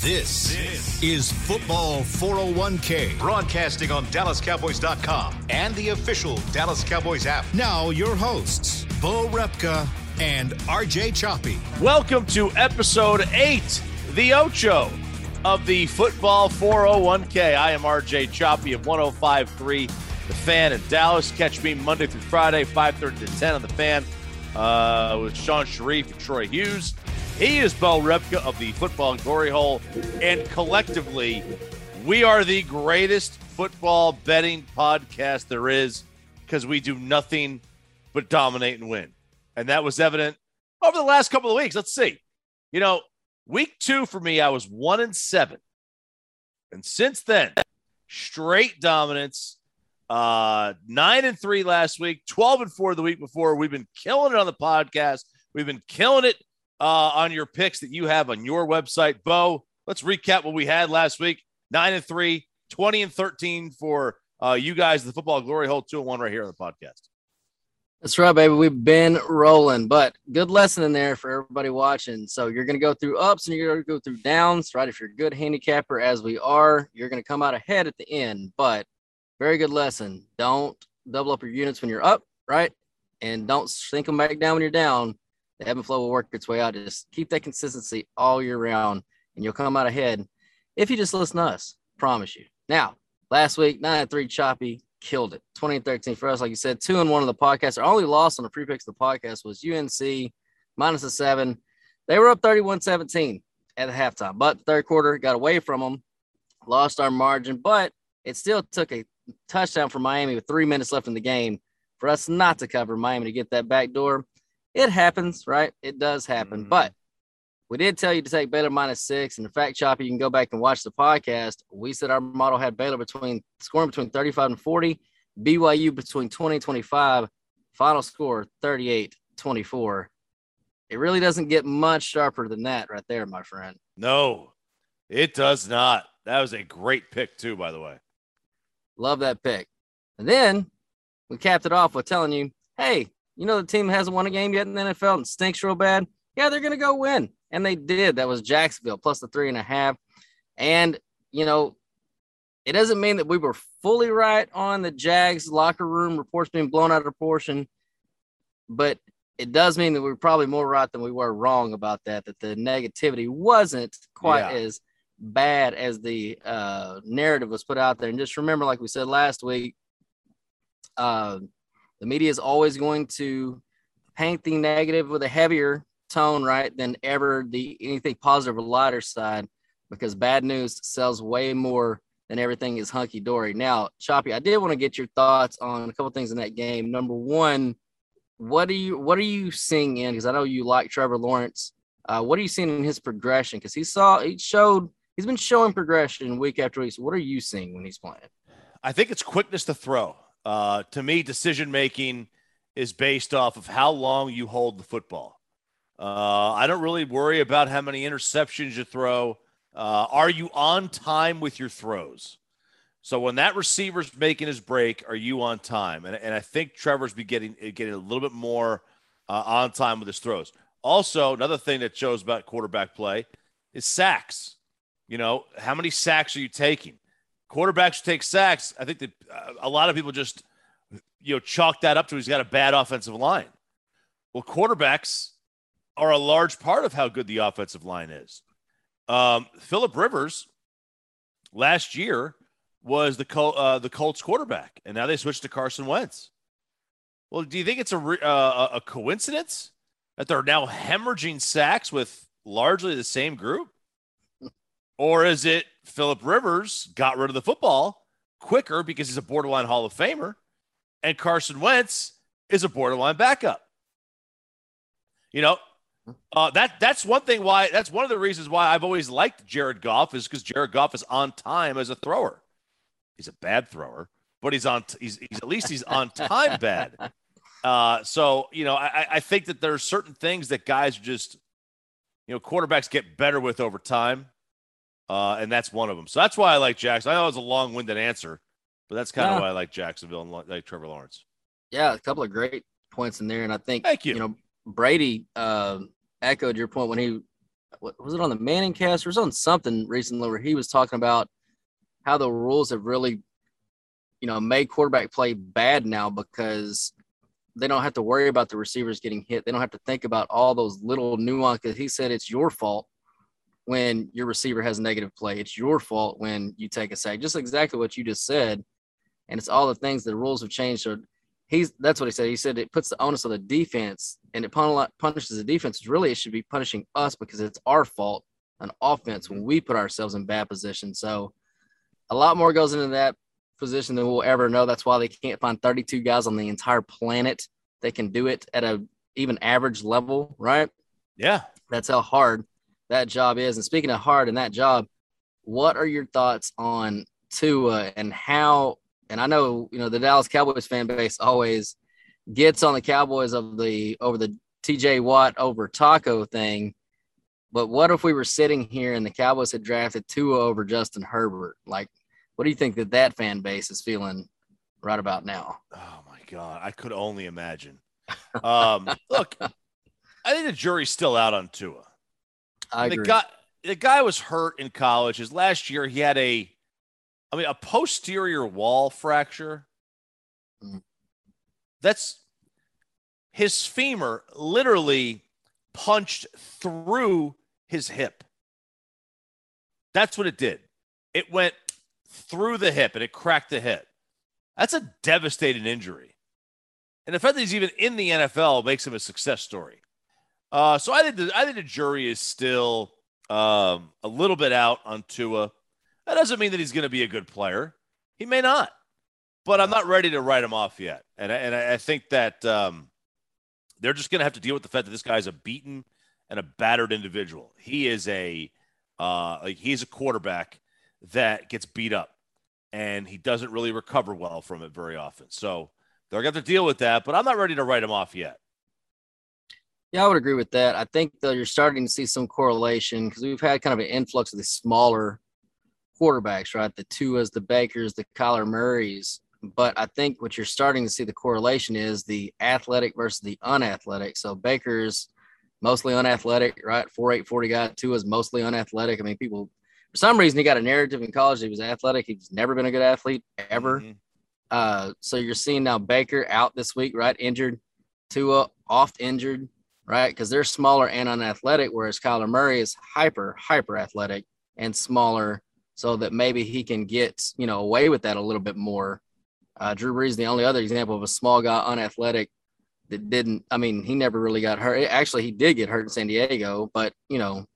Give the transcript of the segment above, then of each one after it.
This is Football 401k. Broadcasting on DallasCowboys.com and the official Dallas Cowboys app. Now, your hosts, Bo Repka and RJ Choppy. Welcome to episode eight, the Ocho of the Football 401k. I am RJ Choppy of 1053 The Fan in Dallas. Catch me Monday through Friday, 5.30 to 10 on The Fan uh, with Shan Shariff and Troy Hughes. He is Bo Repka of the Football Glory Hole. And collectively, we are the greatest football betting podcast there is because we do nothing but dominate and win. And that was evident over the last couple of weeks. Let's see. You know, week two for me, I was one and seven. And since then, straight dominance. Uh, nine and three last week, 12 and four the week before. We've been killing it on the podcast. We've been killing it uh, on your picks that you have on your website. Bo, let's recap what we had last week. Nine and three, 20 and 13 for uh, you guys, the football glory hole two and one right here on the podcast. That's right, baby. We've been rolling, but good lesson in there for everybody watching. So you're going to go through ups and you're going to go through downs, right? If you're a good handicapper, as we are, you're going to come out ahead at the end. But very good lesson. Don't double up your units when you're up, right? And don't sink them back down when you're down the ebb and flow will work its way out. Just keep that consistency all year round, and you'll come out ahead if you just listen to us. Promise you. Now, last week, 9 3 choppy, killed it. 2013 for us. Like you said, two and one of the podcast. Our only loss on the free picks of the podcast was UNC minus a seven. They were up 31 17 at the halftime, but third quarter got away from them, lost our margin, but it still took a touchdown for Miami with three minutes left in the game for us not to cover Miami to get that back door it happens, right? It does happen. Mm-hmm. But we did tell you to take Baylor minus six. And the fact choppy, you can go back and watch the podcast. We said our model had Baylor between scoring between 35 and 40, BYU between 20 and 25, final score 38 24. It really doesn't get much sharper than that right there, my friend. No, it does not. That was a great pick, too, by the way. Love that pick. And then we capped it off with telling you, hey, you know, the team hasn't won a game yet in the NFL and stinks real bad. Yeah, they're going to go win. And they did. That was Jacksonville plus the three and a half. And, you know, it doesn't mean that we were fully right on the Jags locker room reports being blown out of proportion, but it does mean that we are probably more right than we were wrong about that, that the negativity wasn't quite yeah. as bad as the uh, narrative was put out there. And just remember, like we said last week, uh, the media is always going to paint the negative with a heavier tone, right, than ever the anything positive or lighter side, because bad news sells way more than everything is hunky dory. Now, Choppy, I did want to get your thoughts on a couple things in that game. Number one, what are you what are you seeing in? Because I know you like Trevor Lawrence. Uh, what are you seeing in his progression? Because he saw he showed he's been showing progression week after week. So what are you seeing when he's playing? I think it's quickness to throw. Uh, to me, decision making is based off of how long you hold the football. Uh, I don't really worry about how many interceptions you throw. Uh, are you on time with your throws? So when that receiver's making his break, are you on time? And, and I think Trevor's be getting getting a little bit more uh, on time with his throws. Also, another thing that shows about quarterback play is sacks. You know, how many sacks are you taking? Quarterbacks take sacks. I think that uh, a lot of people just you know chalk that up to he's got a bad offensive line. Well, quarterbacks are a large part of how good the offensive line is. Um, Philip Rivers last year was the Col- uh, the Colts quarterback, and now they switched to Carson Wentz. Well, do you think it's a re- uh, a coincidence that they're now hemorrhaging sacks with largely the same group? Or is it Philip Rivers got rid of the football quicker because he's a borderline Hall of Famer, and Carson Wentz is a borderline backup? You know, uh, that that's one thing why that's one of the reasons why I've always liked Jared Goff is because Jared Goff is on time as a thrower. He's a bad thrower, but he's on he's, he's at least he's on time bad. Uh, so you know, I, I think that there are certain things that guys just you know quarterbacks get better with over time. Uh, and that's one of them. So that's why I like Jackson. I know it was a long winded answer, but that's kind of yeah. why I like Jacksonville and like Trevor Lawrence. Yeah, a couple of great points in there. And I think, Thank you. you know, Brady uh, echoed your point when he was it on the ManningCast or was on something recently where he was talking about how the rules have really, you know, made quarterback play bad now because they don't have to worry about the receivers getting hit. They don't have to think about all those little nuances. He said it's your fault when your receiver has a negative play. It's your fault when you take a sack. Just exactly what you just said. And it's all the things the rules have changed. So he's that's what he said. He said it puts the onus on the defense and it punishes the defense. Really, it should be punishing us because it's our fault on offense when we put ourselves in bad position. So a lot more goes into that position than we'll ever know. That's why they can't find 32 guys on the entire planet that can do it at a even average level, right? Yeah. That's how hard that job is. And speaking of hard in that job, what are your thoughts on Tua and how and I know you know the Dallas Cowboys fan base always gets on the Cowboys of the over the TJ Watt over Taco thing. But what if we were sitting here and the Cowboys had drafted Tua over Justin Herbert? Like, what do you think that that fan base is feeling right about now? Oh my God, I could only imagine. Um, look, I think the jury's still out on Tua. I the agree. guy, the guy was hurt in college. His last year, he had a I mean, a posterior wall fracture. Mm. That's his femur literally punched through his hip. That's what it did. It went through the hip and it cracked the hip. That's a devastating injury. And the fact that he's even in the NFL makes him a success story. Uh, so I think the, I think the jury is still um, a little bit out on Tua. That doesn't mean that he's going to be a good player. He may not, but I'm not ready to write him off yet. And I, and I think that um, they're just going to have to deal with the fact that this guy's a beaten and a battered individual. He is a uh, like he's a quarterback that gets beat up, and he doesn't really recover well from it very often. So they're going to have to deal with that. But I'm not ready to write him off yet. Yeah, I would agree with that. I think though you're starting to see some correlation because we've had kind of an influx of these smaller quarterbacks, right? The two Tuas, the Bakers, the Kyler Murrays. But I think what you're starting to see the correlation is the athletic versus the unathletic. So Baker's mostly unathletic, right? 4'8, 40 guy. Tua's mostly unathletic. I mean, people, for some reason, he got a narrative in college. He was athletic. He's never been a good athlete ever. Mm-hmm. Uh, so you're seeing now Baker out this week, right? Injured. Tua oft injured, right? Because they're smaller and unathletic, whereas Kyler Murray is hyper, hyper athletic and smaller so that maybe he can get you know away with that a little bit more. Uh, Drew Brees, the only other example of a small guy, unathletic, that didn't. I mean, he never really got hurt. Actually, he did get hurt in San Diego, but you know,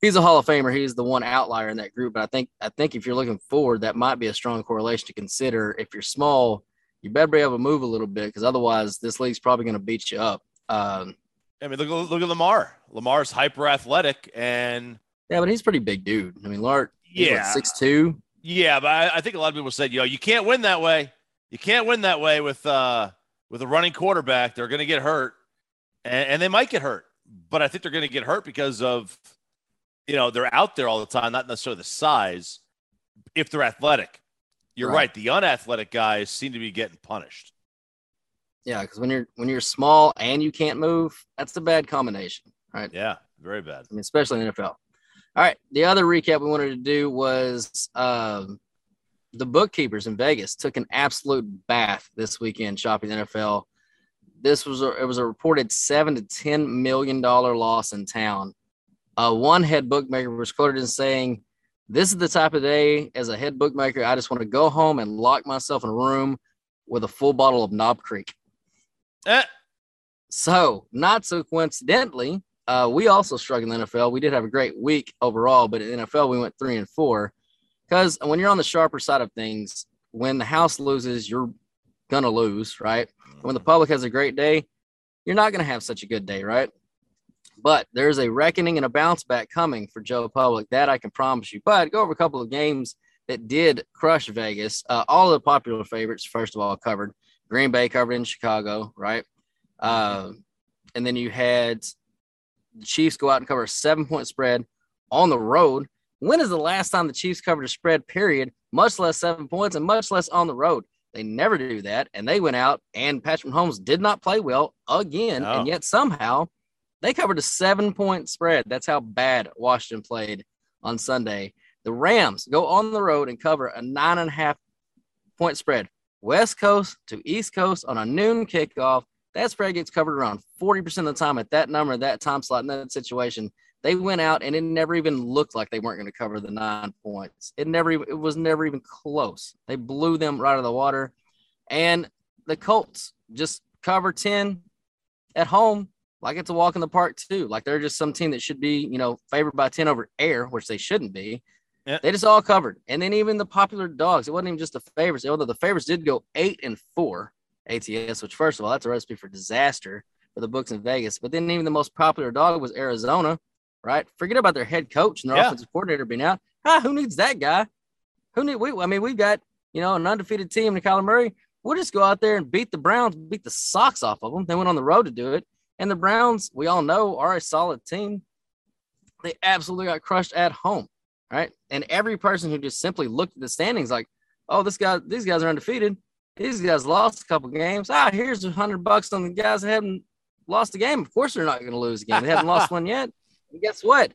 he's a Hall of Famer. He's the one outlier in that group. But I think I think if you're looking forward, that might be a strong correlation to consider. If you're small, you better be able to move a little bit because otherwise, this league's probably going to beat you up. Um, I mean, look, look at Lamar. Lamar's hyper athletic and yeah, but he's pretty big dude. I mean, Lart, yeah, six two. Yeah, but I, I, think a lot of people said, you know, you can't win that way. You can't win that way with uh with a running quarterback. They're going to get hurt, and, and, they might get hurt. But I think they're going to get hurt because of, you know, they're out there all the time, not necessarily the size. If they're athletic, you're right. right the unathletic guys seem to be getting punished. Yeah, because when you're when you're small and you can't move, that's a bad combination, right? Yeah, very bad. I mean, especially in NFL. All right. The other recap we wanted to do was um, the bookkeepers in Vegas took an absolute bath this weekend shopping the NFL. This was a, it was a reported seven to ten million dollar loss in town. Uh, one head bookmaker was quoted as saying, "This is the type of day as a head bookmaker I just want to go home and lock myself in a room with a full bottle of Knob Creek." Eh. So, not so coincidentally, uh, we also struggled in the NFL. We did have a great week overall, but in NFL we went three and four. Because when you're on the sharper side of things, when the house loses, you're gonna lose, right? When the public has a great day, you're not gonna have such a good day, right? But there's a reckoning and a bounce back coming for Joe Public. That I can promise you. But go over a couple of games that did crush Vegas. Uh, all the popular favorites, first of all, covered. Green Bay covered in Chicago, right? Uh, and then you had the Chiefs go out and cover a seven point spread on the road. When is the last time the Chiefs covered a spread, period, much less seven points and much less on the road? They never do that. And they went out and Patrick Mahomes did not play well again. And yet somehow They covered a seven point spread. That's how bad Washington played on Sunday. The Rams go on the road and cover a nine and a half point spread. West Coast to East Coast on a noon kickoff. That spread gets covered around 40% of the time at that number, that time slot, in that situation. They went out and it never even looked like they weren't going to cover the nine points. It never, it was never even close. They blew them right out of the water. And the Colts just cover 10 at home like it's a walk in the park too. Like they're just some team that should be, you know, favored by 10 over air, which they shouldn't be. Yeah. They just all covered. And then even the popular dogs, it wasn't even just the favorites, although the favorites did go eight and four ATS, which first of all, that's a recipe for disaster for the books in Vegas. But then even the most popular dog was Arizona, right? Forget about their head coach and their Yeah. offensive coordinator being out. Ah, who needs that guy? Who need we I mean, we've got, you know, an undefeated team in Kyler Murray. We'll just go out there and beat the Browns, beat the socks off of them. They went on the road to do it. And the Browns, we all know, are a solid team. They absolutely got crushed at home, right? And every person who just simply looked at the standings like, oh, this guy, these guys are undefeated. These guys lost a couple games. Ah, here's a hundred bucks on the guys that haven't lost a game. Of course, they're not going to lose a game. They haven't lost one yet. And guess what?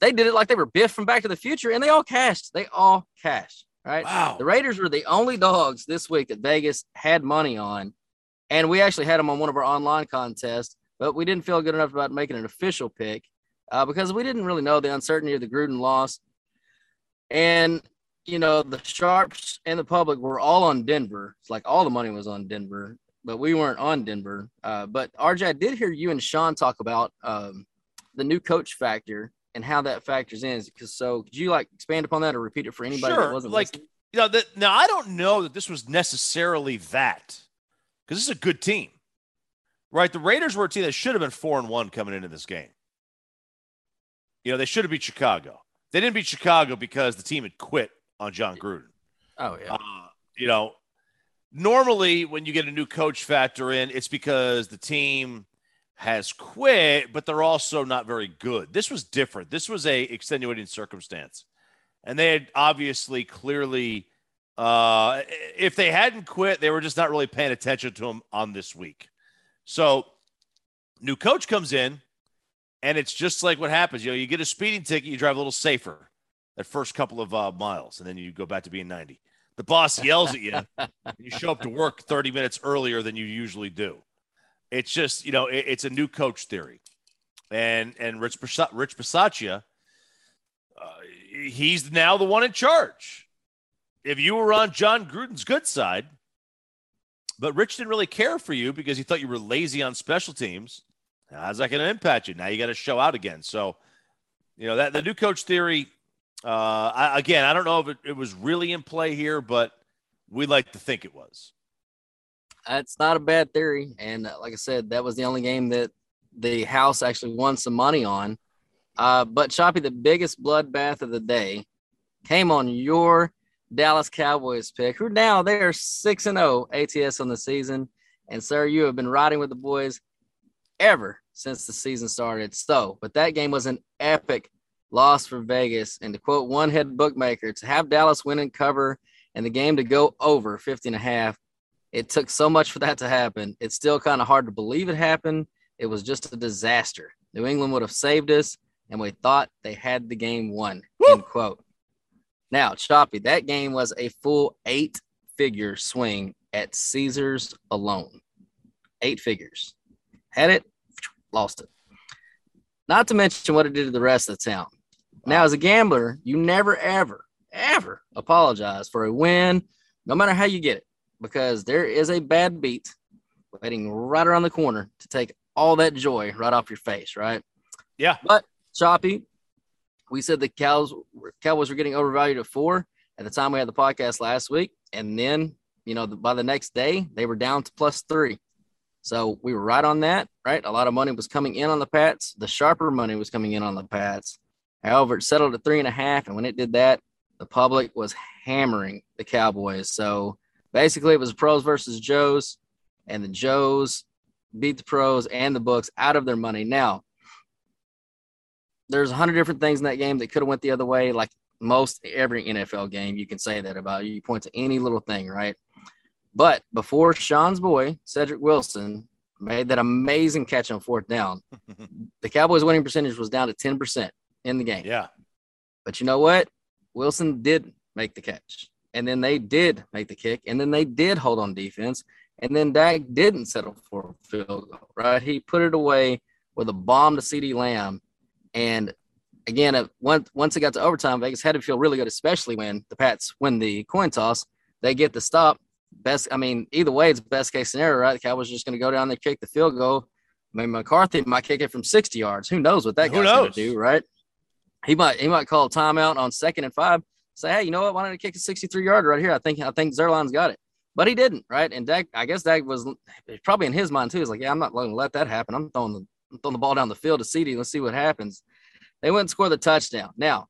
They did it like they were Biff from Back to the Future, and they all cashed. They all cashed, right? Wow. The Raiders were the only dogs this week that Vegas had money on, and we actually had them on one of our online contests, but we didn't feel good enough about making an official pick uh, because we didn't really know the uncertainty of the Gruden loss. And you know, the sharps and the public were all on Denver. It's like all the money was on Denver, but we weren't on Denver. Uh, but RJ, I did hear you and Shan talk about um, the new coach factor and how that factors in. Because so, could you like expand upon that or repeat it for anybody Sure, that wasn't like- listening? You know, that, now I don't know that this was necessarily that because this is a good team, right? The Raiders were a team that should have been four and one coming into this game. You know, they should have beat Chicago. They didn't beat Chicago because the team had quit on Jon Gruden. Oh yeah, Uh, you know, normally when you get a new coach factor in, it's because the team has quit, but they're also not very good. This was different. This was a extenuating circumstance, and they had obviously clearly, uh, if they hadn't quit, they were just not really paying attention to him on this week. So, new coach comes in, and it's just like what happens. You know, you get a speeding ticket, you drive a little safer that first couple of uh, miles, and then you go back to being 90. The boss yells at you, and you show up to work 30 minutes earlier than you usually do. It's just, you know, it- it's a new coach theory. And and Rich, Pisa- Rich Bisaccia, uh, he's now the one in charge. If you were on Jon Gruden's good side, but Rich didn't really care for you because he thought you were lazy on special teams, how's that going to impact you? Now you got to show out again. So, you know, that the new coach theory, uh, I, again, I don't know if it, it was really in play here, but we like to think it was. That's not a bad theory. And uh, like I said, that was the only game that the house actually won some money on. Uh, but Choppy, the biggest bloodbath of the day came on your Dallas Cowboys pick, who now they are 6 and 0 ATS on the season. And sir, you have been riding with the boys ever since the season started. So, but that game was an epic loss for Vegas. And to quote one head bookmaker, to have Dallas win and cover and the game to go over 50 and a half it took so much for that to happen. It's still kind of hard to believe it happened. It was just a disaster. New England would have saved us, and we thought they had the game won. End quote. Now, Choppy, that game was a full eight figure swing at Caesars alone. Eight figures. Had it, lost it. Not to mention what it did to the rest of the town. Now, as a gambler, you never, ever, ever apologize for a win, no matter how you get it because there is a bad beat waiting right around the corner to take all that joy right off your face, right? Yeah. But Choppy, we said the cows Cowboys were getting overvalued at four at the time we had the podcast last week, and then you know by the next day they were down to plus three. So we were right on that, right? A lot of money was coming in on the Pats. The sharper money was coming in on the Pats. However, it settled at three and a half, and when it did that, the public was hammering the Cowboys. So basically it was pros versus joes and the joes beat the pros and the books out of their money now there's a hundred different things in that game that could have went the other way like most every nfl game you can say that about you point to any little thing right but before shan's boy cedric wilson made that amazing catch on fourth down. the Cowboys' winning percentage was down to 10% in the game. Yeah. But you know what? Wilson did make the catch. And then they did make the kick. And then they did hold on defense. And then Dak didn't settle for a field goal, right? He put it away with a bomb to CeeDee Lamb. And again, uh, once once it got to overtime, Vegas had to feel really good, especially when the Pats win the coin toss. They get the stop. Best, I mean, either way, it's best case scenario, right? The Cowboys are just going to go down there, kick the field goal. I mean, McCarthy might kick it from 60 yards. Who knows what that Who guy's going to do, right? He might he might call a timeout on second and five. Say, hey, you know what? Why don't I kick a 63 yarder right here? I think I think Zuerlein's got it, but he didn't, right? And Dak, I guess Dak was probably in his mind too. He's like, yeah, I'm not going to let that happen. I'm throwing the I'm throwing the ball down the field to CeeDee. Let's see what happens. They went and scored the touchdown. Now,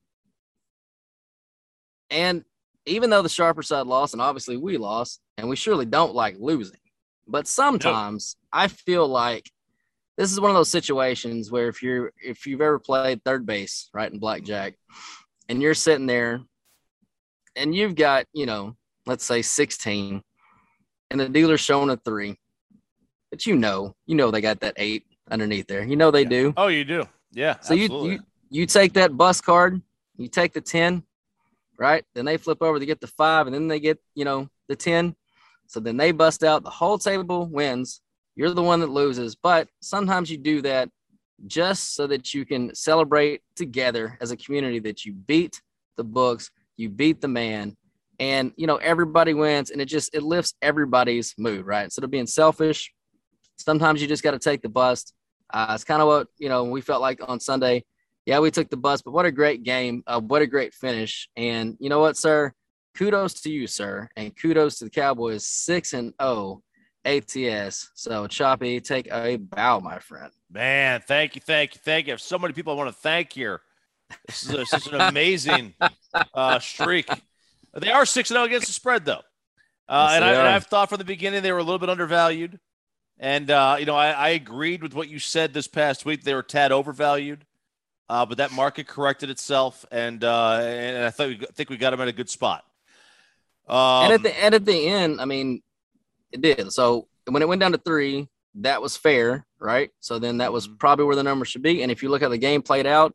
and even though the sharper side lost, and obviously we lost, and we surely don't like losing, but sometimes I feel like this is one of those situations where if you're if you've ever played third base, right, in blackjack, and you're sitting there and you've got, you know, let's say 16, and the dealer's showing a three, but you know, you know they got that eight underneath there. You know they Yeah. do. Oh, you do. Yeah. So you, you you take that bust card, you take the 10, right? Then they flip over to get the five, and then they get, you know, the 10. So then they bust out, the whole table wins. You're the one that loses. But sometimes you do that just so that you can celebrate together as a community that you beat the books, you beat the man, and you know, everybody wins, and it just it lifts everybody's mood, right? Instead of being selfish, sometimes you just got to take the bust. Uh, it's kind of what you know we felt like on Sunday. Yeah, we took the bus, but what a great game! Uh, what a great finish! And you know what, sir? Kudos to you, sir, and kudos to the Cowboys, six and zero ATS. So Choppy, take a bow, my friend. Man, thank you, thank you, thank you. I have so many people I want to thank here. This is such an amazing uh, streak. They are six and zero against the spread, though, uh, Yes, and, I, I've thought from the beginning they were a little bit undervalued. And uh, you know, I, I agreed with what you said this past week. They were tad overvalued, uh, but that market corrected itself, and uh, and I thought we, I think we got them at a good spot. Um, and at the and at the end, I mean, it did. So when it went down to three, that was fair, right? So then that was Mhm. probably where the number should be. And if you look at the game played out,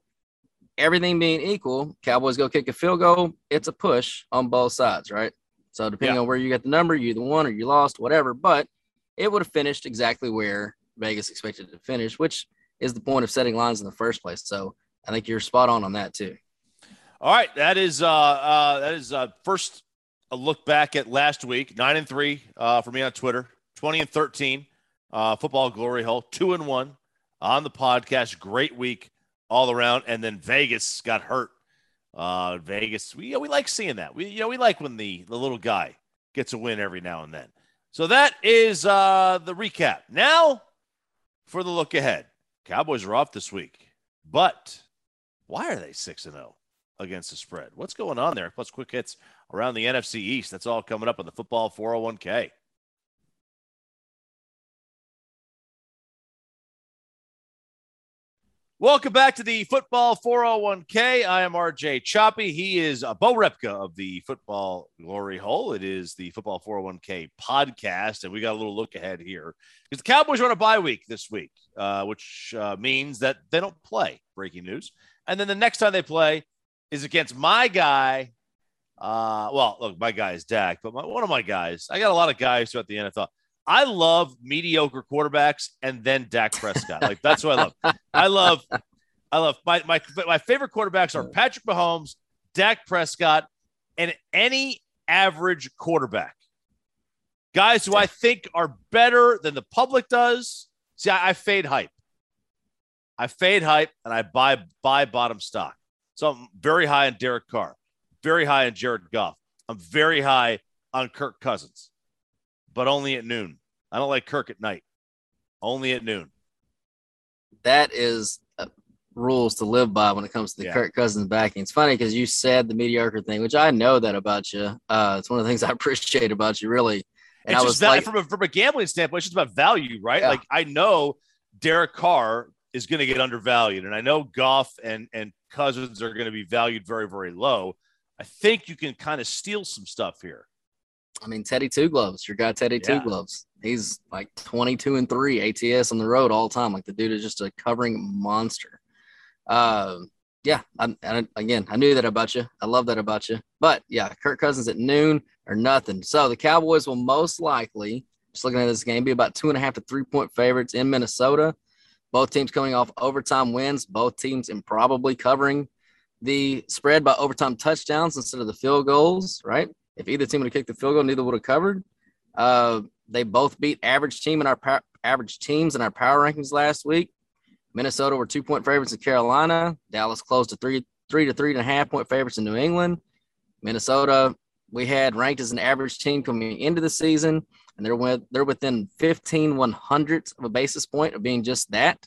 everything being equal, Cowboys go kick a field goal. It's a push on both sides, right? So depending Yeah. on where you get the number, you either won or you lost, whatever. But it would have finished exactly where Vegas expected it to finish, which is the point of setting lines in the first place. So I think you're spot on on that too. All right, that is uh, uh that is uh first a look back at last week. Nine and three uh, for me on Twitter. Twenty and thirteen. Uh, football glory hole. Two and one on the podcast. Great week all around. And then Vegas got hurt. Uh, Vegas. We we like seeing that. We you know we like when the the little guy gets a win every now and then. So that is uh the recap. Now for the look ahead. Cowboys are off this week, but why are they six and zero? against the spread. What's going on there? Plus, quick hits around the NFC East. That's all coming up on the Football 401k. Welcome back to the Football 401k. I am RJ Choppy. He is a Bo Repka of the Football Glory Hole. It is the Football 401k podcast, and we got a little look ahead here because the Cowboys are on a bye week this week, uh, which uh, means that they don't play. Breaking news. And then the next time they play is against my guy. Uh, well, look, my guy is Dak, but my, one of my guys, I got a lot of guys throughout the NFL. I love mediocre quarterbacks and then Dak Prescott. Like that's what I love. I love, I love my my my favorite quarterbacks are Patrick Mahomes, Dak Prescott, and any average quarterback. Guys who I think are better than the public does. See, I, I fade hype. I fade hype and I buy buy bottom stock. So I'm very high on Derek Carr, very high on Jared Goff. I'm very high on Kirk Cousins, but only at noon. I don't like Kirk at night. Only at noon. that is uh, rules to live by when it comes to the Yeah. Kirk Cousins backing. It's funny because you said the mediocre thing, which I know that about you. Uh, it's one of the things I appreciate about you, really. And it's I was like, from a from a gambling standpoint, it's just about value, right? Yeah. Like I know Derek Carr is going to get undervalued, and I know Goff and and Cousins are going to be valued very very low. I think you can kind of steal some stuff here. I mean, Teddy Two Gloves, your guy Teddy Yeah. Two Gloves. He's like 22 and three ATS on the road all the time. Like the dude is just a covering monster. Um, yeah, I, I, again, I knew that about you. I love that about you. But yeah, Kirk Cousins at noon or nothing. So the Cowboys will most likely, just looking at this game, be about two and a half to three point favorites in Minnesota. Both teams coming off overtime wins. Both teams improbably covering the spread by overtime touchdowns instead of the field goals. Right? If either team would have kicked the field goal, neither would have covered. Uh, they both beat average team in our pow- average teams in our power rankings last week. Minnesota were two point favorites in Carolina. Dallas closed to three three to three and a half point favorites in New England. Minnesota we had ranked as an average team coming into the season, and they're with, they're within 15 one hundredths of a basis point of being just that.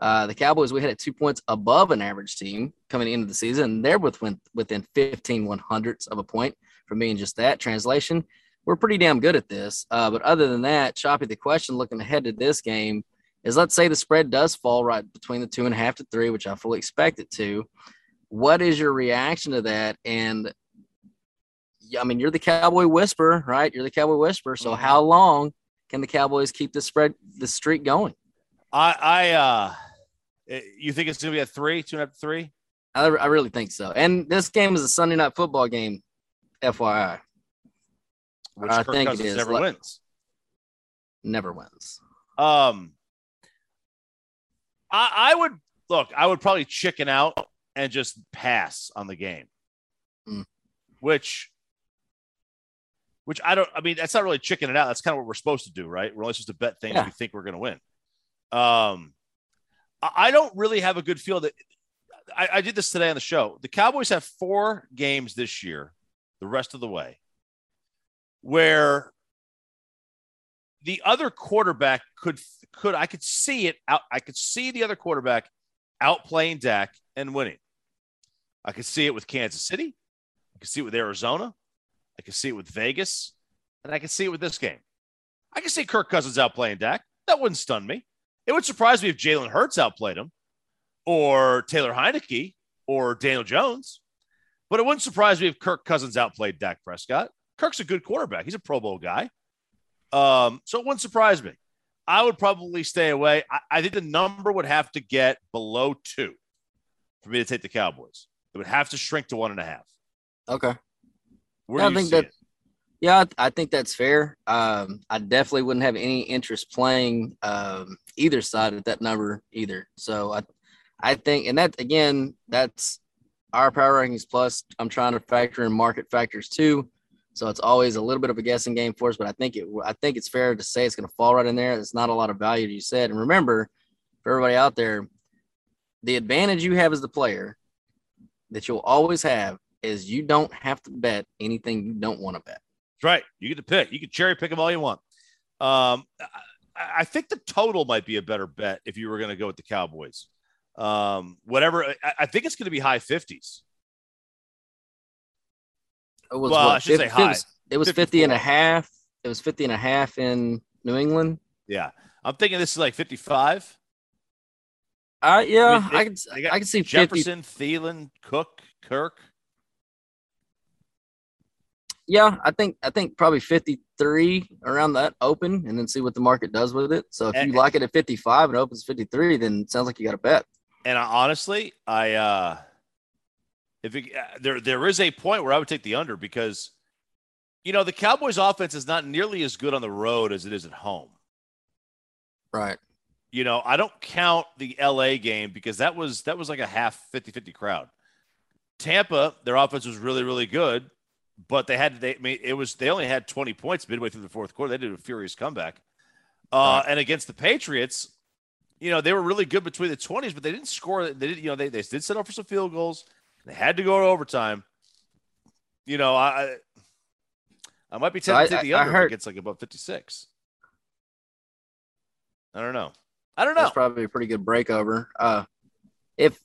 Uh, the Cowboys we had at two points above an average team coming into the season, and they're within within 15 one hundredths of a point from being just that. Translation: We're pretty damn good at this. Uh, but other than that, Choppy, the question looking ahead to this game is: Let's say the spread does fall right between the two and a half to three, which I fully expect it to. What is your reaction to that? And I mean, you're the Cowboy Whisperer, right? You're the Cowboy Whisperer. So Mhm. how long can the Cowboys keep the spread, the streak going? I, I, uh, you think it's gonna be a three, two and a half, three? I, I really think so. And this game is a Sunday night football game, FYI. Which I Kirk think it Cousins is. never Let- wins. Never wins. Um, I, I would look. I would probably chicken out and just pass on the game, Mm. which, which I don't. I mean, that's not really chicken it out. That's kind of what we're supposed to do, right? We're only supposed to bet things Yeah. we think we're going to win. Um, I, I don't really have a good feel that. I, I did this today on the show. The Cowboys have four games this year, the rest of the way, where the other quarterback could could I could see it out. I could see the other quarterback outplaying Dak and winning. I could see it with Kansas City. I could see it with Arizona. I could see it with Vegas, and I could see it with this game. I could see Kirk Cousins outplaying Dak. That wouldn't stun me. It would surprise me if Jalen Hurts outplayed him, or Taylor Heinicke, or Daniel Jones. But it wouldn't surprise me if Kirk Cousins outplayed Dak Prescott. Kirk's a good quarterback. He's a Pro Bowl guy. Um, so it wouldn't surprise me. I would probably stay away. I, I think the number would have to get below two for me to take the Cowboys. It would have to shrink to one and a half. Okay. Where Yeah, I think that- it? Yeah, I think that's fair. Um, I definitely wouldn't have any interest playing um, either side at that number either. So I, I think, and that again, that's our power rankings plus. I'm trying to factor in market factors too. So it's always a little bit of a guessing game for us. But I think it, I think it's fair to say it's going to fall right in there. It's not a lot of value, you said. And remember, for everybody out there, the advantage you have as the player that you'll always have is you don't have to bet anything you don't want to bet. That's right. You get to pick. You can cherry pick them all you want. Um, I, I think the total might be a better bet if you were going to go with the Cowboys. Um, whatever. I, I think it's going to be high 50s. It was Well, what, I should say 50 high. It was, it was 50 and a half. It was 50 and a half in New England. Yeah. I'm thinking this is like 55. Uh, yeah, I mean, they- I got I could see 50. Jefferson, Thielen, Cook, Kirk. Yeah, I think I think probably 53 around that open and then see what the market does with it. So if And- you like it at 55 and it opens 53, then it sounds like you got a bet. And I, honestly, I uh if it, uh, there there is a point where I would take the under because you know the Cowboys offense is not nearly as good on the road as it is at home. Right. You know, I don't count the LA game because that was that was like a half 50-50 crowd. Tampa, their offense was really really good, but they had they I mean, it was they only had 20 points midway through the fourth quarter. They did a furious comeback. Uh, and against the Patriots, you know, they were really good between the 20s, but they didn't score. They did, you know, they, they did set up for some field goals. They had to go to overtime. You know, I I, might be So tempted to I- take the I- I under if it gets like above 56. I don't know. I don't know. That's probably a pretty good breakover. Uh, if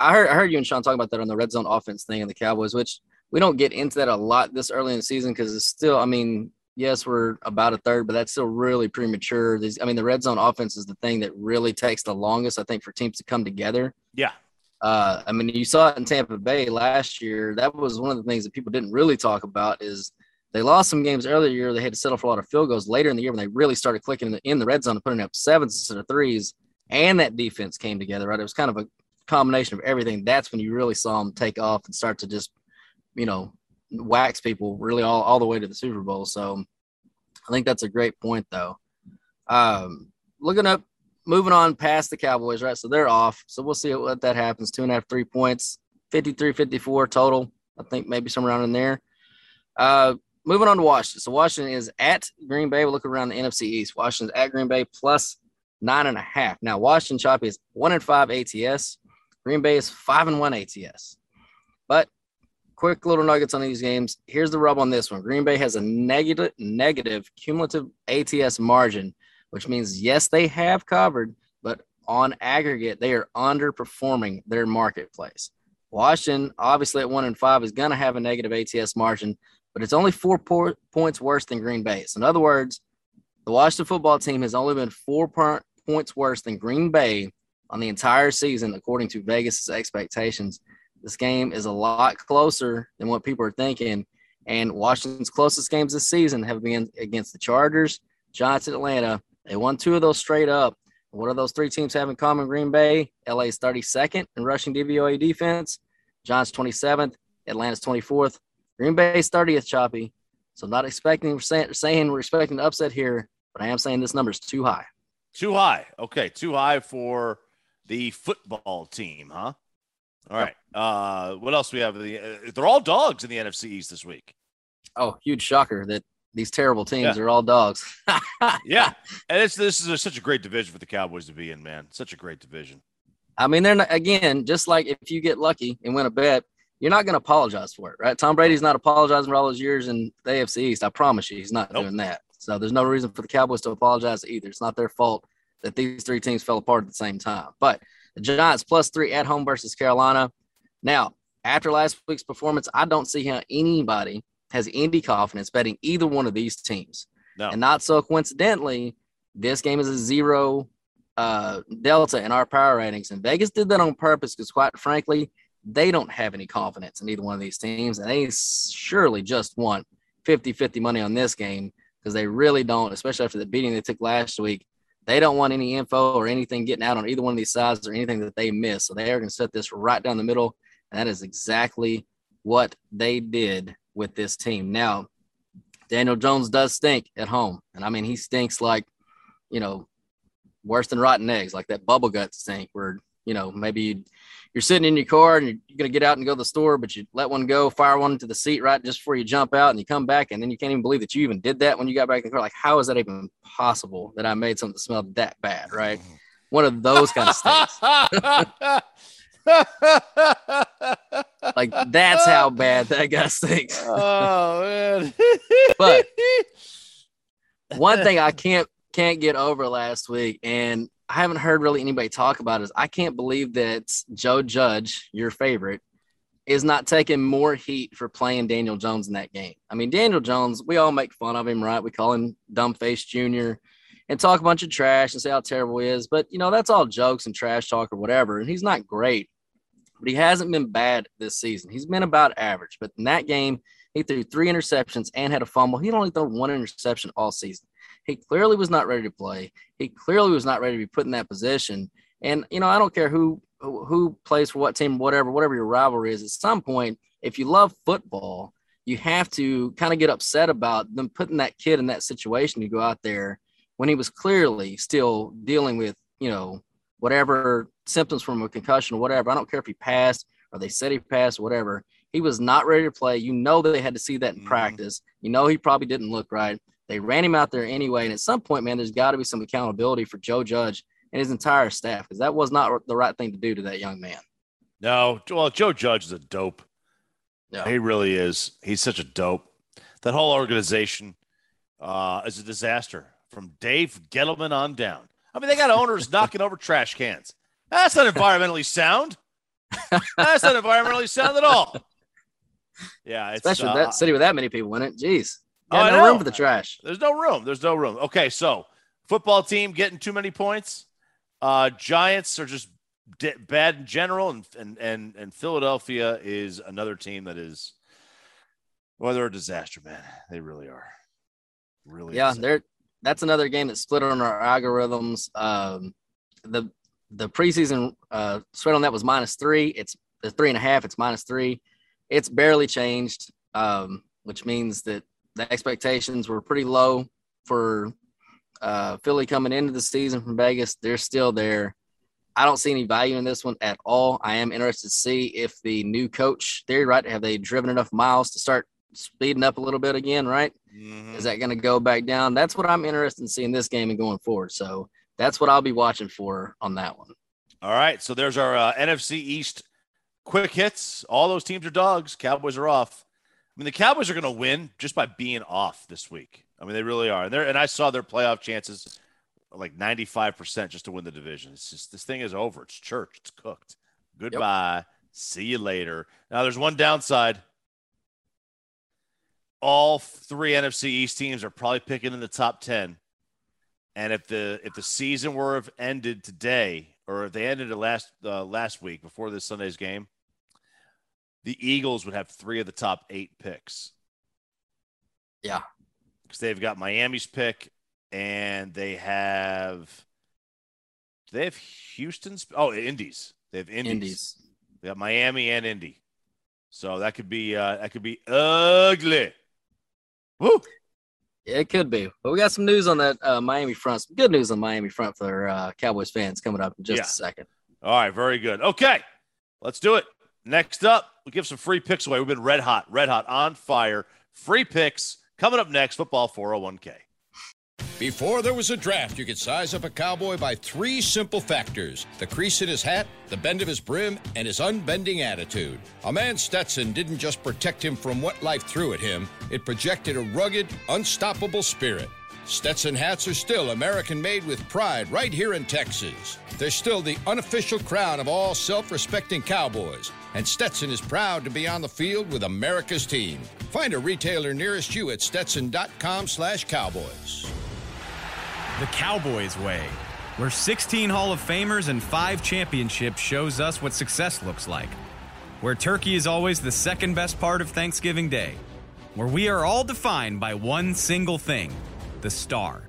I heard, I heard you and Sean talk about that on the red zone offense thing in the Cowboys, which we don't get into that a lot this early in the season because it's still, I mean, yes, we're about a third, but that's still really premature. These, I mean, the red zone offense is the thing that really takes the longest, I think, for teams to come together. Yeah. Uh, I mean, you saw it in Tampa Bay last year. That was one of the things that people didn't really talk about is They lost some games earlier year. They had to settle for a lot of field goals later in the year when they really started clicking in the, in the red zone and putting up sevens instead of threes. And that defense came together, right? It was kind of a combination of everything. That's when you really saw them take off and start to just, you know, wax people really all, all the way to the Super Bowl. So I think that's a great point, though. Um, looking up, moving on past the Cowboys, right? So they're off. So we'll see what that happens. Two and a half, three points, 53 54 total. I think maybe somewhere around in there. Uh, moving on to Washington. So Washington is at Green Bay. We'll look around the NFC East. Washington's at Green Bay plus nine and a half. Now, Washington Choppy is one and five ATS. Green Bay is five and one ATS. But quick little nuggets on these games. Here's the rub on this one. Green Bay has a negative negative cumulative ATS margin, which means yes, they have covered, but on aggregate, they are underperforming their marketplace. Washington, obviously at one and five, is going to have a negative ATS margin, but it's only four po- points worse than Green Bay. So in other words, the Washington football team has only been four po- points worse than Green Bay on the entire season, according to Vegas' expectations. This game is a lot closer than what people are thinking. And Washington's closest games this season have been against the Chargers, Giants, Atlanta. They won two of those straight up. What do those three teams have in common? Green Bay, LA's 32nd in rushing DVOA defense, Giants 27th, Atlanta's 24th. Green Bay's 30th, choppy. So not expecting saying we're expecting an upset here, but I am saying this number is too high. Too high. Okay, too high for the football team, huh? All right. Uh, what else do we have? The uh, they're all dogs in the NFC East this week. Oh, huge shocker that these terrible teams yeah. are all dogs. yeah, and it's this is a, such a great division for the Cowboys to be in, man. Such a great division. I mean, they're not, again just like if you get lucky and win a bet, you're not going to apologize for it, right? Tom Brady's not apologizing for all those years in the AFC East. I promise you, he's not nope. doing that. So there's no reason for the Cowboys to apologize either. It's not their fault that these three teams fell apart at the same time. But the Giants plus three at home versus Carolina. Now, after last week's performance, I don't see how anybody has any confidence betting either one of these teams. No. And not so coincidentally, this game is a zero uh, delta in our power ratings. And Vegas did that on purpose because, quite frankly, they don't have any confidence in either one of these teams. And they surely just want 50 50 money on this game because they really don't, especially after the beating they took last week. They don't want any info or anything getting out on either one of these sides or anything that they miss. So they are going to set this right down the middle. And that is exactly what they did with this team. Now, Daniel Jones does stink at home. And I mean, he stinks like, you know, worse than rotten eggs, like that bubble gut stink where, you know, maybe you you're sitting in your car and you're going to get out and go to the store, but you let one go, fire one into the seat right just before you jump out, and you come back, and then you can't even believe that you even did that when you got back in the car. Like, how is that even possible that I made something smell that bad? Right? One of those kind of stinks. like that's how bad that guy stinks. oh man! but one thing I can't can't get over last week, and I haven't heard really anybody talk about is I can't believe that Joe Judge, your favorite, is not taking more heat for playing Daniel Jones in that game. I mean, Daniel Jones, we all make fun of him, right? We call him Dumbface Jr. and talk a bunch of trash and say how terrible he is. But, you know, that's all jokes and trash talk or whatever. And he's not great, but he hasn't been bad this season. He's been about average. But in that game, he threw three interceptions and had a fumble. He'd only thrown one interception all season. He clearly was not ready to play. He clearly was not ready to be put in that position. And you know, I don't care who who plays for what team, whatever, whatever your rivalry is. At some point, if you love football, you have to kind of get upset about them putting that kid in that situation to go out there when he was clearly still dealing with, you know, whatever symptoms from a concussion or whatever. I don't care if he passed or they said he passed, or whatever. He was not ready to play. You know they had to see that in mm-hmm. practice. You know he probably didn't look right. They ran him out there anyway. And at some point, man, there's got to be some accountability for Joe Judge and his entire staff because that was not the right thing to do to that young man. No, well, Joe Judge is a dope. Yeah. He really is. He's such a dope. That whole organization uh, is a disaster from Dave Gettleman on down. I mean, they got owners knocking over trash cans. That's not environmentally sound. That's not environmentally sound at all. Yeah, especially uh, that city with that many people in it. Jeez. Yeah, oh, no room for the trash. There's no room. There's no room. Okay, so football team getting too many points. Uh, Giants are just de- bad in general, and, and and and Philadelphia is another team that is. Well, they're a disaster, man. They really are. Really. Yeah, they're that's another game that's split on our algorithms. Um, the the preseason uh, spread on that was minus three. It's the three and a half. It's minus three. It's barely changed, um, which means that the expectations were pretty low for uh, Philly coming into the season from Vegas. They're still there. I don't see any value in this one at all. I am interested to see if the new coach theory, right? Have they driven enough miles to start speeding up a little bit again, right? Mm-hmm. Is that going to go back down? That's what I'm interested in seeing this game and going forward. So that's what I'll be watching for on that one. All right. So there's our uh, NFC East quick hits. All those teams are dogs. Cowboys are off. I mean, the Cowboys are going to win just by being off this week. I mean, they really are. And, and I saw their playoff chances like 95% just to win the division. It's just this thing is over. It's church. It's cooked. Goodbye. Yep. See you later. Now, there's one downside. All three NFC East teams are probably picking in the top 10. And if the if the season were have ended today, or if they ended it last uh, last week before this Sunday's game, the Eagles would have three of the top eight picks. Yeah, because they've got Miami's pick, and they have they have Houston's. Oh, Indies. They have Indies. Indies. They have Miami and Indy. So that could be uh, that could be ugly. Woo! Yeah, it could be. But we got some news on that uh, Miami front. Some good news on Miami front for uh, Cowboys fans coming up in just yeah. a second. All right, very good. Okay, let's do it. Next up, we give some free picks away. We've been red hot, red hot, on fire. Free picks coming up next. Football 401k. Before there was a draft, you could size up a cowboy by three simple factors the crease in his hat, the bend of his brim, and his unbending attitude. A man Stetson didn't just protect him from what life threw at him, it projected a rugged, unstoppable spirit. Stetson hats are still American made with pride right here in Texas. They're still the unofficial crown of all self respecting cowboys, and Stetson is proud to be on the field with America's team. Find a retailer nearest you at stetson.com slash cowboys the Cowboys way, where 16 Hall of Famers and five championships shows us what success looks like. Where turkey is always the second best part of Thanksgiving Day. Where we are all defined by one single thing the star.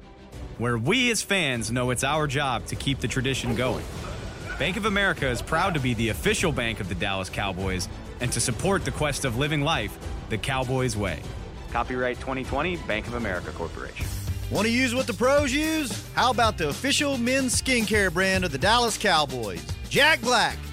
Where we as fans know it's our job to keep the tradition going. Bank of America is proud to be the official bank of the Dallas Cowboys and to support the quest of living life the Cowboys way. Copyright 2020 Bank of America Corporation. Want to use what the pros use? How about the official men's skincare brand of the Dallas Cowboys? Jack Black.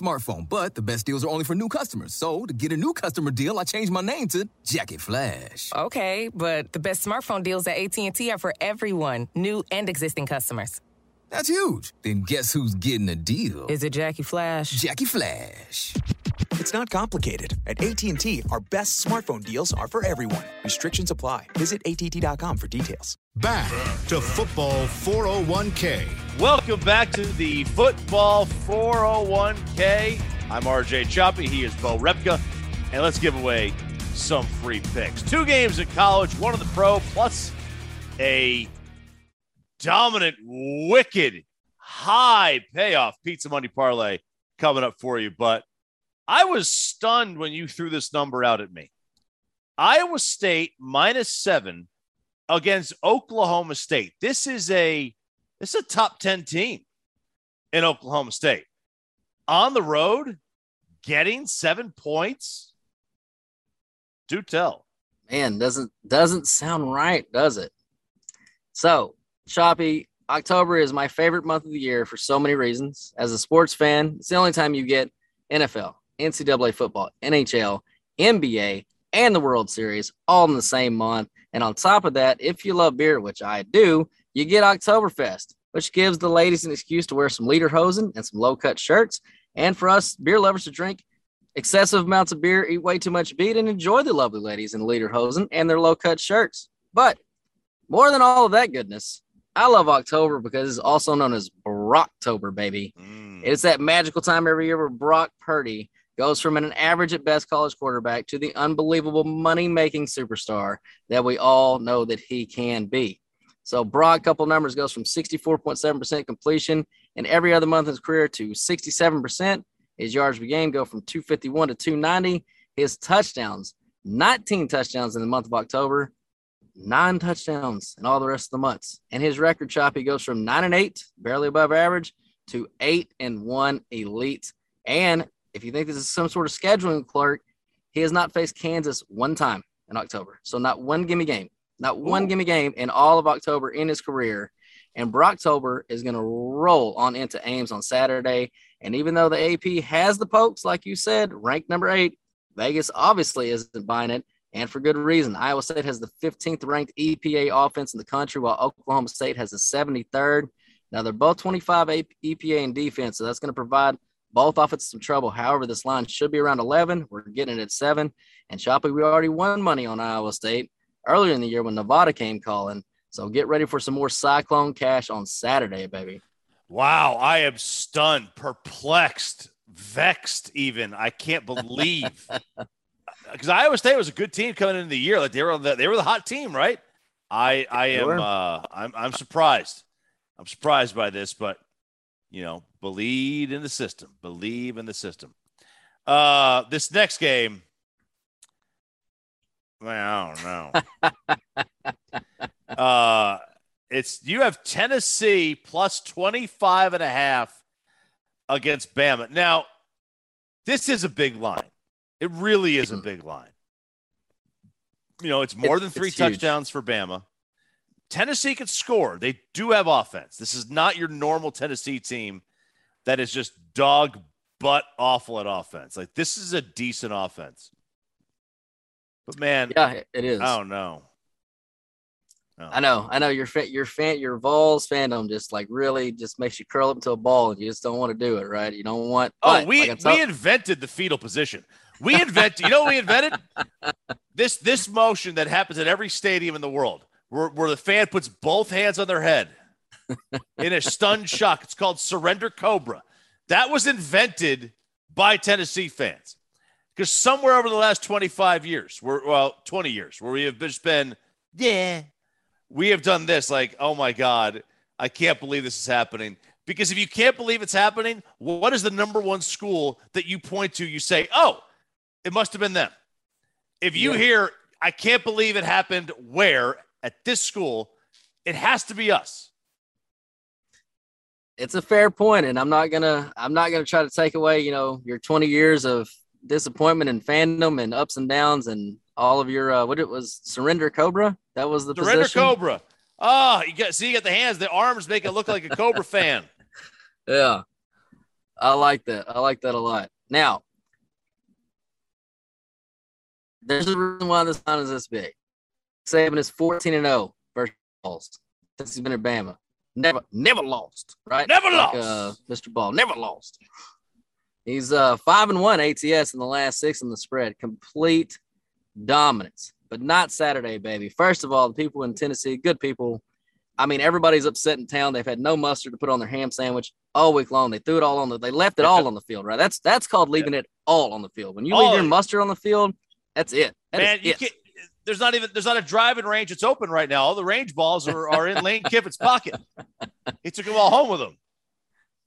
smartphone, but the best deals are only for new customers. So, to get a new customer deal, I changed my name to Jackie Flash. Okay, but the best smartphone deals at AT&T are for everyone, new and existing customers. That's huge. Then guess who's getting a deal? Is it Jackie Flash? Jackie Flash. It's not complicated. At AT&T, our best smartphone deals are for everyone. Restrictions apply. Visit att.com for details. Back to Football 401k. Welcome back to the Football 401k. I'm RJ Choppy. He is Bo Repka. And let's give away some free picks. Two games in college, one in the pro, plus a dominant, wicked, high payoff pizza money parlay coming up for you. But I was stunned when you threw this number out at me. Iowa State minus seven against Oklahoma State. This is a this is a top 10 team in Oklahoma State. On the road, getting seven points. Do tell. Man, doesn't doesn't sound right, does it? So Choppy, October is my favorite month of the year for so many reasons. As a sports fan, it's the only time you get NFL, NCAA football, NHL, NBA, and the World Series all in the same month. And on top of that, if you love beer, which I do, you get Oktoberfest, which gives the ladies an excuse to wear some lederhosen and some low cut shirts. And for us beer lovers to drink excessive amounts of beer, eat way too much beet, and enjoy the lovely ladies in lederhosen and their low cut shirts. But more than all of that goodness, I love October because it's also known as Brocktober, baby. Mm. It's that magical time every year where Brock Purdy goes from an average at best college quarterback to the unbelievable money making superstar that we all know that he can be. So, Brock, couple numbers, goes from 64.7% completion in every other month of his career to 67%. His yards per game go from 251 to 290. His touchdowns, 19 touchdowns in the month of October, nine touchdowns and all the rest of the months. And his record chop, he goes from nine and eight, barely above average, to eight and one elite. And if you think this is some sort of scheduling clerk, he has not faced Kansas one time in October. So not one gimme game, not one gimme game in all of October in his career. And Brocktober is going to roll on into Ames on Saturday. And even though the AP has the pokes, like you said, ranked number eight, Vegas obviously isn't buying it, and for good reason. Iowa State has the 15th ranked EPA offense in the country, while Oklahoma State has the 73rd. Now they're both 25 EPA in defense, so that's going to provide both offenses some trouble. However, this line should be around 11. We're getting it at seven. And Choppy, we already won money on Iowa State earlier in the year when Nevada came calling. So get ready for some more Cyclone cash on Saturday, baby. Wow, I am stunned, perplexed, vexed. Even I can't believe because Iowa State was a good team coming into the year. Like they were the, they were the hot team, right? I I am uh, I'm I'm surprised. I'm surprised by this, but you know, believe in the system. Believe in the system. Uh, this next game, I don't know. uh, it's you have Tennessee plus 25 and a half against Bama. Now, this is a big line. It really is a big line. You know, it's more It- than three it's huge. touchdowns for Bama. Tennessee can score. They do have offense. This is not your normal Tennessee team that is just dog butt awful at offense. Like this is a decent offense. But man, Yeah, it is. I don't know. I know, I know. Your fan, your fan, your Vols fandom just like really just makes you curl up into a ball, and you just don't want to do it, right? You don't want. Oh, we like we invented the fetal position. We invented. you know we invented? This this motion that happens at every stadium in the world, where where the fan puts both hands on their head in a stunned shock. It's called surrender cobra. That was invented by Tennessee fans because somewhere over the last twenty five years, where well twenty years, where we have just been yeah, we have done this. Like oh my god, I can't believe this is happening. Because if you can't believe it's happening, what is the number one school that you point to? You say, oh, it must have been them. If you Yeah. hear, I can't believe it happened where at this school, it has to be us. it's a fair point, and I'm not gonna I'm not gonna try to take away you know your 20 years of disappointment and fandom and ups and downs and all of your uh, what it was surrender cobra that was the Surrender position? Cobra. Oh, you got see, you got the hands, the arms make it look like a Cobra fan. Yeah, I like that. I like that a lot. Now, there's a reason why this line is this big. Saban is 14 and 0 versus Vols since he's been at Bama. Never, never lost, right? Never Like, lost. uh, Mr. Ball never lost. He's uh five and one ATS in the last six in the spread. Complete dominance, but not Saturday, baby. First of all, the people in Tennessee, good people. I mean, everybody's upset in town. They've had no mustard to put on their ham sandwich all week long. They threw it all on the. They left it all on the field, right? That's that's called leaving it all on the field. When you All leave your mustard on the field, that's it. That Man, you it. can't, there's not even there's not a driving range that's open right now. All the range balls are, are in Lane Kiffin's pocket. He took them all home with him.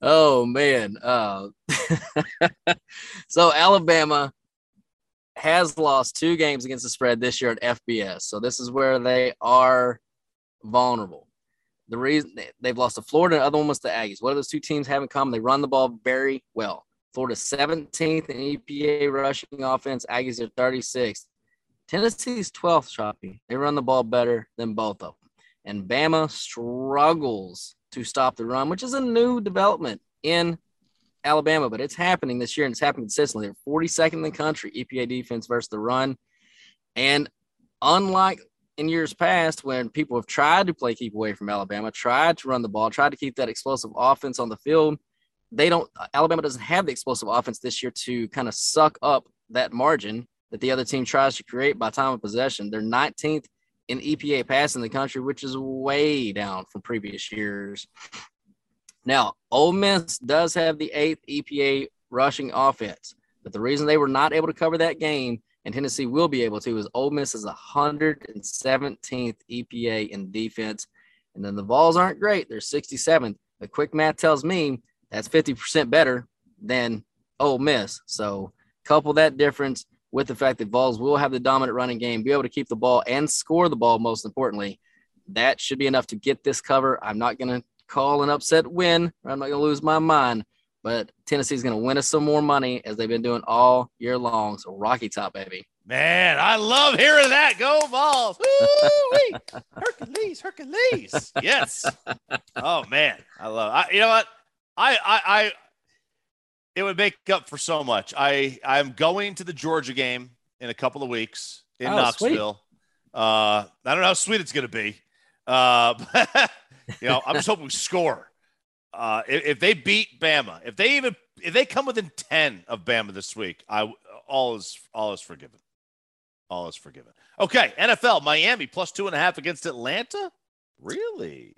Oh man. Uh, so Alabama has lost two games against the spread this year at FBS. So this is where they are vulnerable. The reason they- they've lost to Florida, and the other one was the Aggies. What do those two teams have in common? They run the ball very well. Florida's 17th in EPA rushing offense. Aggies are 36th. Tennessee's 12th, Choppy. They run the ball better than both of them. And Bama struggles to stop the run, which is a new development in Alabama, but it's happening this year and it's happening consistently. They're 42nd in the country, EPA defense versus the run. And unlike in years past, when people have tried to play keep away from Alabama, tried to run the ball, tried to keep that explosive offense on the field, they don't Alabama doesn't have the explosive offense this year to kind of suck up that margin that the other team tries to create by time of possession. They're 19th in EPA pass in the country, which is way down from previous years. Now, Ole Miss does have the eighth EPA rushing offense, but the reason they were not able to cover that game and Tennessee will be able to is Ole Miss is 117th EPA in defense, and then the Vols aren't great; they're 67th. The quick math tells me that's 50% better than Ole Miss. So couple that difference with the fact that Vols will have the dominant running game, be able to keep the ball and score the ball, most importantly. That should be enough to get this cover. I'm not going to call an upset win. I'm not going to lose my mind, but Tennessee's going to win us some more money as they've been doing all year long. So Rocky Top, baby. Man, I love hearing that. Go Vols. Hercules, Hercules. Yes. Oh man, I love. I, you know what? I, I, I, it would make up for so much. I, I'm going to the Georgia game in a couple of weeks in Oh, Knoxville. Uh, I don't know how sweet it's going to be. Uh, you know, I'm just hoping we score. Uh, if, if they beat Bama, if they even if they come within ten of Bama this week, I all is all is forgiven. All is forgiven. Okay, NFL Miami plus two and a half against Atlanta. Really?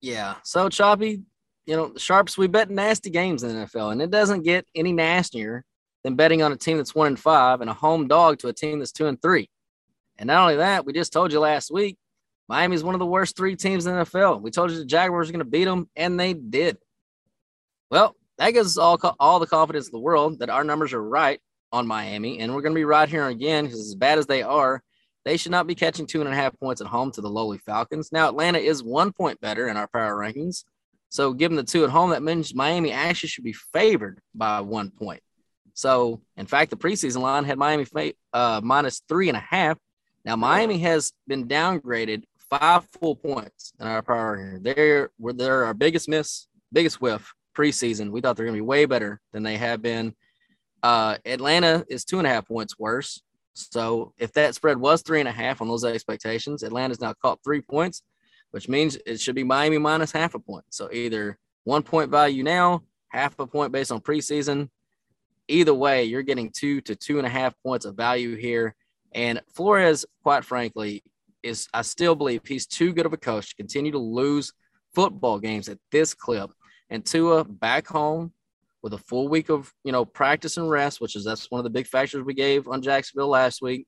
Yeah. So choppy, you know, sharps we bet nasty games in the NFL, and it doesn't get any nastier than betting on a team that's one and five and a home dog to a team that's two and three. And not only that, we just told you last week, Miami is one of the worst three teams in the NFL. We told you the Jaguars are going to beat them, and they did. Well, that gives us all all the confidence in the world that our numbers are right on Miami, and we're going to be right here again because as bad as they are, they should not be catching two and a half points at home to the lowly Falcons. Now, Atlanta is one point better in our power rankings. So, given the two at home, that means Miami actually should be favored by one point. So, in fact, the preseason line had Miami uh, minus three and a half. Now, Miami has been downgraded five full points in our power ranking. They're, they're our biggest miss, biggest whiff preseason. We thought they're going to be way better than they have been. Uh, Atlanta is two and a half points worse. So if that spread was three and a half on those expectations, Atlanta's now caught three points, which means it should be Miami minus half a point. So either one point value now, half a point based on preseason. Either way, you're getting two to two and a half points of value here. And Flores, quite frankly, is I still believe he's too good of a coach to continue to lose football games at this clip. And Tua back home with a full week of you know practice and rest, which is that's one of the big factors we gave on Jacksonville last week.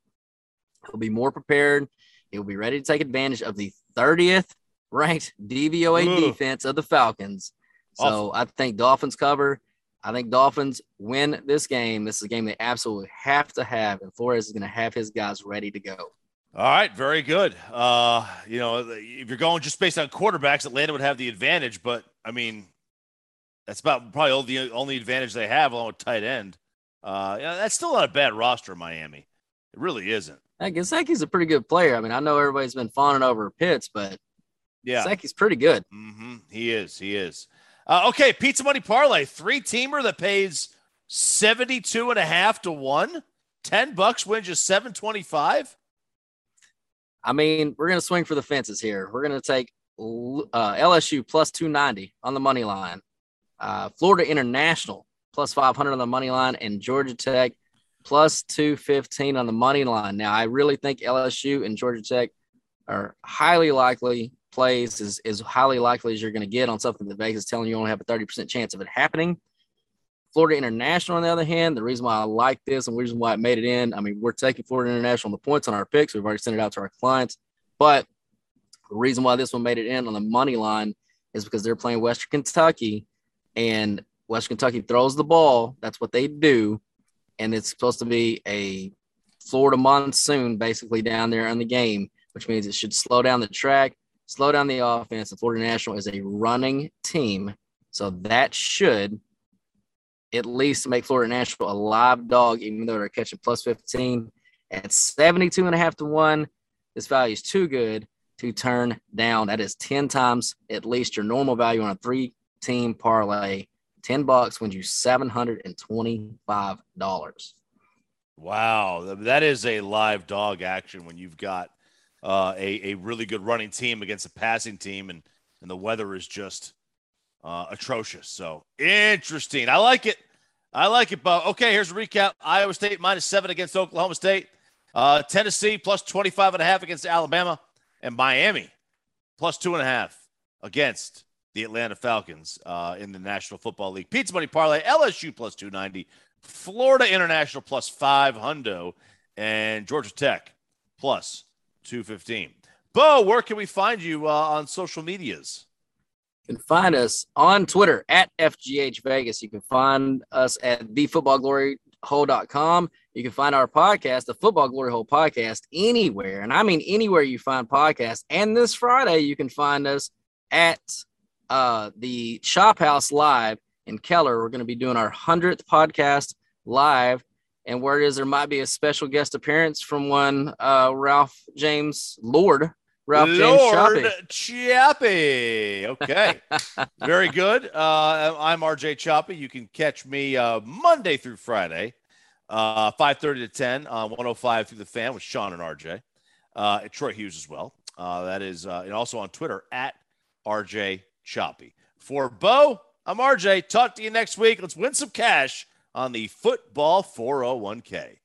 He'll be more prepared. He'll be ready to take advantage of the 30th ranked DVOA defense of the Falcons. So I think Dolphins cover. I think Dolphins win this game. This is a game they absolutely have to have, and Flores is going to have his guys ready to go. All right, very good. Uh, you know, if you're going just based on quarterbacks, Atlanta would have the advantage, but I mean, that's about probably all the only advantage they have along with tight end. Uh, yeah, that's still not a bad roster, Miami. It really isn't. I guess Saki's a pretty good player. I mean, I know everybody's been fawning over Pitts, but Yeah, Saki's pretty good. hmm he is. He is. Uh, okay, pizza money parlay, three teamer that pays 72 and a half to one. 10 bucks wins you 725. I mean, we're going to swing for the fences here. We're going to take uh, LSU plus 290 on the money line, uh, Florida International plus 500 on the money line, and Georgia Tech plus 215 on the money line. Now, I really think LSU and Georgia Tech are highly likely plays, as, as highly likely as you're going to get on something that Vegas is telling you only have a 30% chance of it happening. Florida International, on the other hand, the reason why I like this and the reason why it made it in, I mean, we're taking Florida International on the points on our picks. We've already sent it out to our clients. But the reason why this one made it in on the money line is because they're playing Western Kentucky and Western Kentucky throws the ball. That's what they do. And it's supposed to be a Florida monsoon basically down there on the game, which means it should slow down the track, slow down the offense. And Florida National is a running team. So that should at least make Florida National a live dog, even though they're catching plus 15 at 72 and a half to one. This value is too good to turn down. That is 10 times at least your normal value on a three team parlay. 10 bucks wins you $725. Wow, that is a live dog action when you've got uh, a a really good running team against a passing team, and and the weather is just uh, atrocious. So interesting. I like it. I like it, Bo. Okay, here's a recap. Iowa State minus seven against Oklahoma State. Uh, Tennessee plus 25 and a half against Alabama. And Miami plus two and a half against the Atlanta Falcons uh, in the National Football League. Pizza Money Parlay, LSU plus 290, Florida International plus five hundo, and Georgia Tech plus 215. Bo, where can we find you uh, on social medias? You can find us on Twitter at FGH Vegas. You can find us at thefootballgloryhole.com. You can find our podcast, the Football Glory Hole podcast, anywhere. And I mean anywhere you find podcasts. And this Friday, you can find us at uh, the Chop House Live in Keller. We're going to be doing our 100th podcast live. And word is there might be a special guest appearance from one uh, Ralph James Lord. Ralph Lord James Choppy. Okay. Very good. Uh, I'm RJ Choppy. You can catch me uh, Monday through Friday, uh, 5.30 to 10 on 105 through the fan with Shan and RJ. Uh, Troy Hughes as well. Uh, that is, uh, and also on Twitter at RJ Choppy. For Bo, I'm RJ. Talk to you next week. Let's win some cash on the Football 401k.